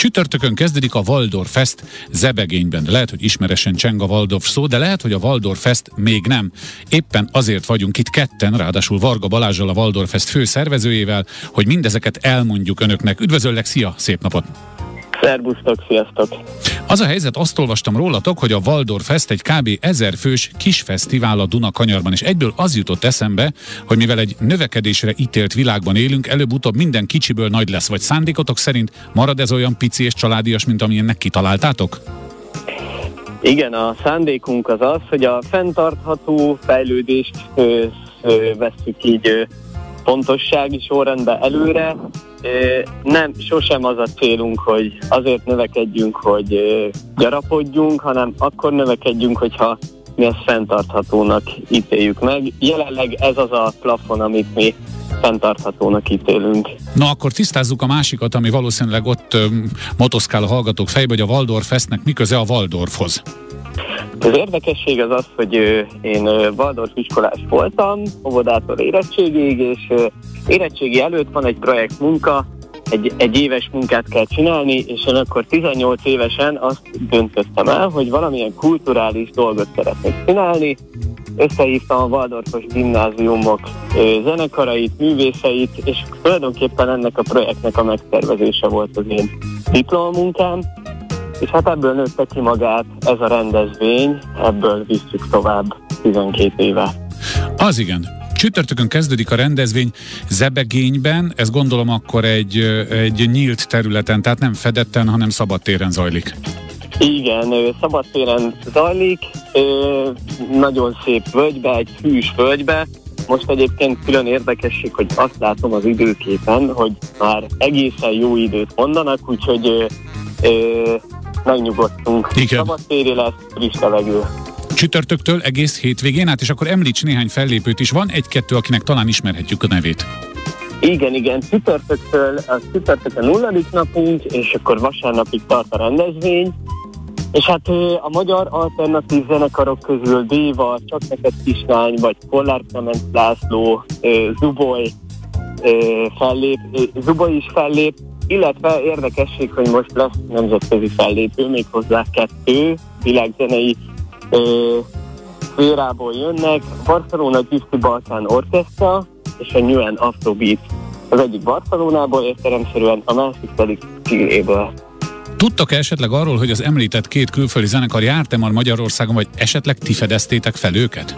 Csütörtökön kezdődik a Waldorf Fest Zebegényben. Lehet, hogy ismeresen cseng a Waldorf szó, de lehet, hogy a Waldorf Fest még nem. Éppen azért vagyunk itt ketten, ráadásul Varga Balázsral a Waldorf Fest főszervezőjével, hogy mindezeket elmondjuk önöknek. Üdvözöllek, szia, szép napot! Szerbusztok, sziasztok! Az a helyzet, azt olvastam rólatok, hogy a Waldorf Fest egy kb. ezer fős kis fesztivál a Duna kanyarban, és egyből az jutott eszembe, hogy mivel egy növekedésre ítélt világban élünk, előbb-utóbb minden kicsiből nagy lesz, vagy szándékotok szerint marad ez olyan pici és családias, mint amilyennek kitaláltátok? Igen, a szándékunk az az, hogy a fenntartható fejlődést ö, ö, vesszük így ö, fontossági sorrendbe előre, nem, sosem az a célunk, hogy azért növekedjünk, hogy gyarapodjunk, hanem akkor növekedjünk, hogyha mi ezt fenntarthatónak ítéljük meg. Jelenleg ez az a plafon, amit mi fenntarthatónak ítélünk. Na akkor tisztázzuk a másikat, ami valószínűleg ott ö, motoszkál a hallgatók fejbe, hogy a Waldorf Festnek mi köze a Waldorfhoz? Az érdekesség az az, hogy én Waldorf iskolás voltam, óvodától érettségig, és érettségi előtt van egy projekt munka, egy, egy éves munkát kell csinálni, és én akkor 18 évesen azt döntöttem el, hogy valamilyen kulturális dolgot szeretnék csinálni. Összehívtam a Waldorfos gimnáziumok zenekarait, művészeit, és tulajdonképpen ennek a projektnek a megtervezése volt az én diplomamunkám és hát ebből nőtte ki magát ez a rendezvény, ebből visszük tovább 12 éve. Az igen. Csütörtökön kezdődik a rendezvény Zebegényben, ez gondolom akkor egy, egy nyílt területen, tehát nem fedetten, hanem szabadtéren zajlik. Igen, szabadtéren zajlik, nagyon szép völgybe, egy hűs völgybe. Most egyébként külön érdekesség, hogy azt látom az időképen, hogy már egészen jó időt mondanak, úgyhogy megnyugodtunk. Igen. Szabadtéri lesz, friss levegő. Csütörtöktől egész hétvégén át, és akkor említs néhány fellépőt is. Van egy-kettő, akinek talán ismerhetjük a nevét. Igen, igen, csütörtöktől, a csütörtök a nulladik napunk, és akkor vasárnapig tart a rendezvény. És hát a magyar alternatív zenekarok közül Déva, Csak neked kislány, vagy Kollár Klement László, Zuboly fellép, Zuboly is fellép, illetve érdekesség, hogy most lesz nemzetközi fellépő, méghozzá kettő világzenei szférából jönnek, Barcelona Gypsy Balkán Orchestra és a Newen Afrobeat. Az egyik Barcelonából értelemszerűen, a másik pedig Chiléből. Tudtok -e esetleg arról, hogy az említett két külföldi zenekar járt-e már Magyarországon, vagy esetleg ti fedeztétek fel őket?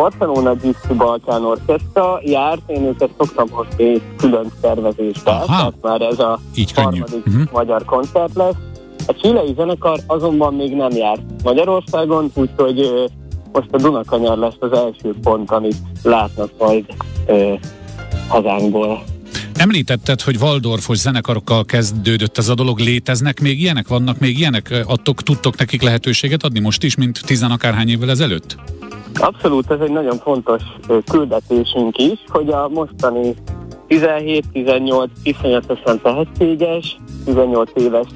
Barcelona Gypsy Balkán Orchestra járt, én őket szoktam hozni külön szervezésbe, Aha. tehát már ez a Így harmadik uh-huh. magyar koncert lesz. A csilei zenekar azonban még nem járt Magyarországon, úgyhogy most a Dunakanyar lesz az első pont, amit látnak majd ö, hazánkból. Említetted, hogy Waldorfos zenekarokkal kezdődött ez a dolog. Léteznek még ilyenek? Vannak még ilyenek? Adtok, tudtok nekik lehetőséget adni most is, mint tizenakárhány évvel ezelőtt? Abszolút, ez egy nagyon fontos küldetésünk is, hogy a mostani 17-18 iszonyatosan tehetséges, 18 éves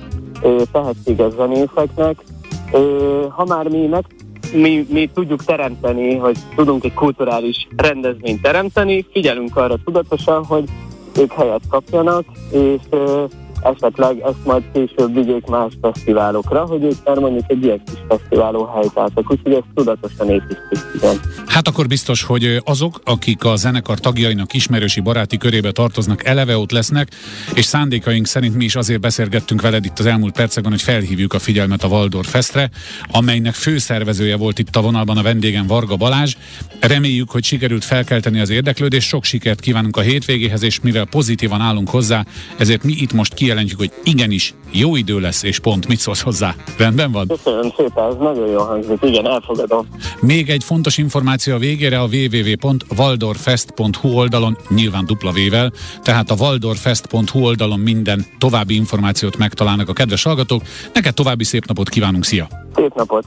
tehetséges zenészeknek, ha már mi meg mi, mi tudjuk teremteni, hogy tudunk egy kulturális rendezvényt teremteni, figyelünk arra tudatosan, hogy ők helyet kapjanak, és esetleg ezt majd később vigyék más fesztiválokra, hogy ők már mondjuk egy ilyen kis fesztiváló helytáltak, úgyhogy ezt tudatosan építik, igen. Hát akkor biztos, hogy azok, akik a zenekar tagjainak ismerősi baráti körébe tartoznak, eleve ott lesznek, és szándékaink szerint mi is azért beszélgettünk veled itt az elmúlt percekben, hogy felhívjuk a figyelmet a Waldorf Festre, amelynek főszervezője volt itt a vonalban a vendégem Varga Balázs. Reméljük, hogy sikerült felkelteni az érdeklődést, sok sikert kívánunk a hétvégéhez, és mivel pozitívan állunk hozzá, ezért mi itt most kijelentjük, hogy igenis jó idő lesz, és pont mit szólsz hozzá. Rendben van? Köszönöm szépen, ez nagyon jó hangzik, igen, elfogadom. Még egy fontos információ a végére a www.valdorfest.hu oldalon, nyilván dupla vével, tehát a waldorfest.hu oldalon minden további információt megtalálnak a kedves hallgatók. Neked további szép napot kívánunk, szia! Szép napot!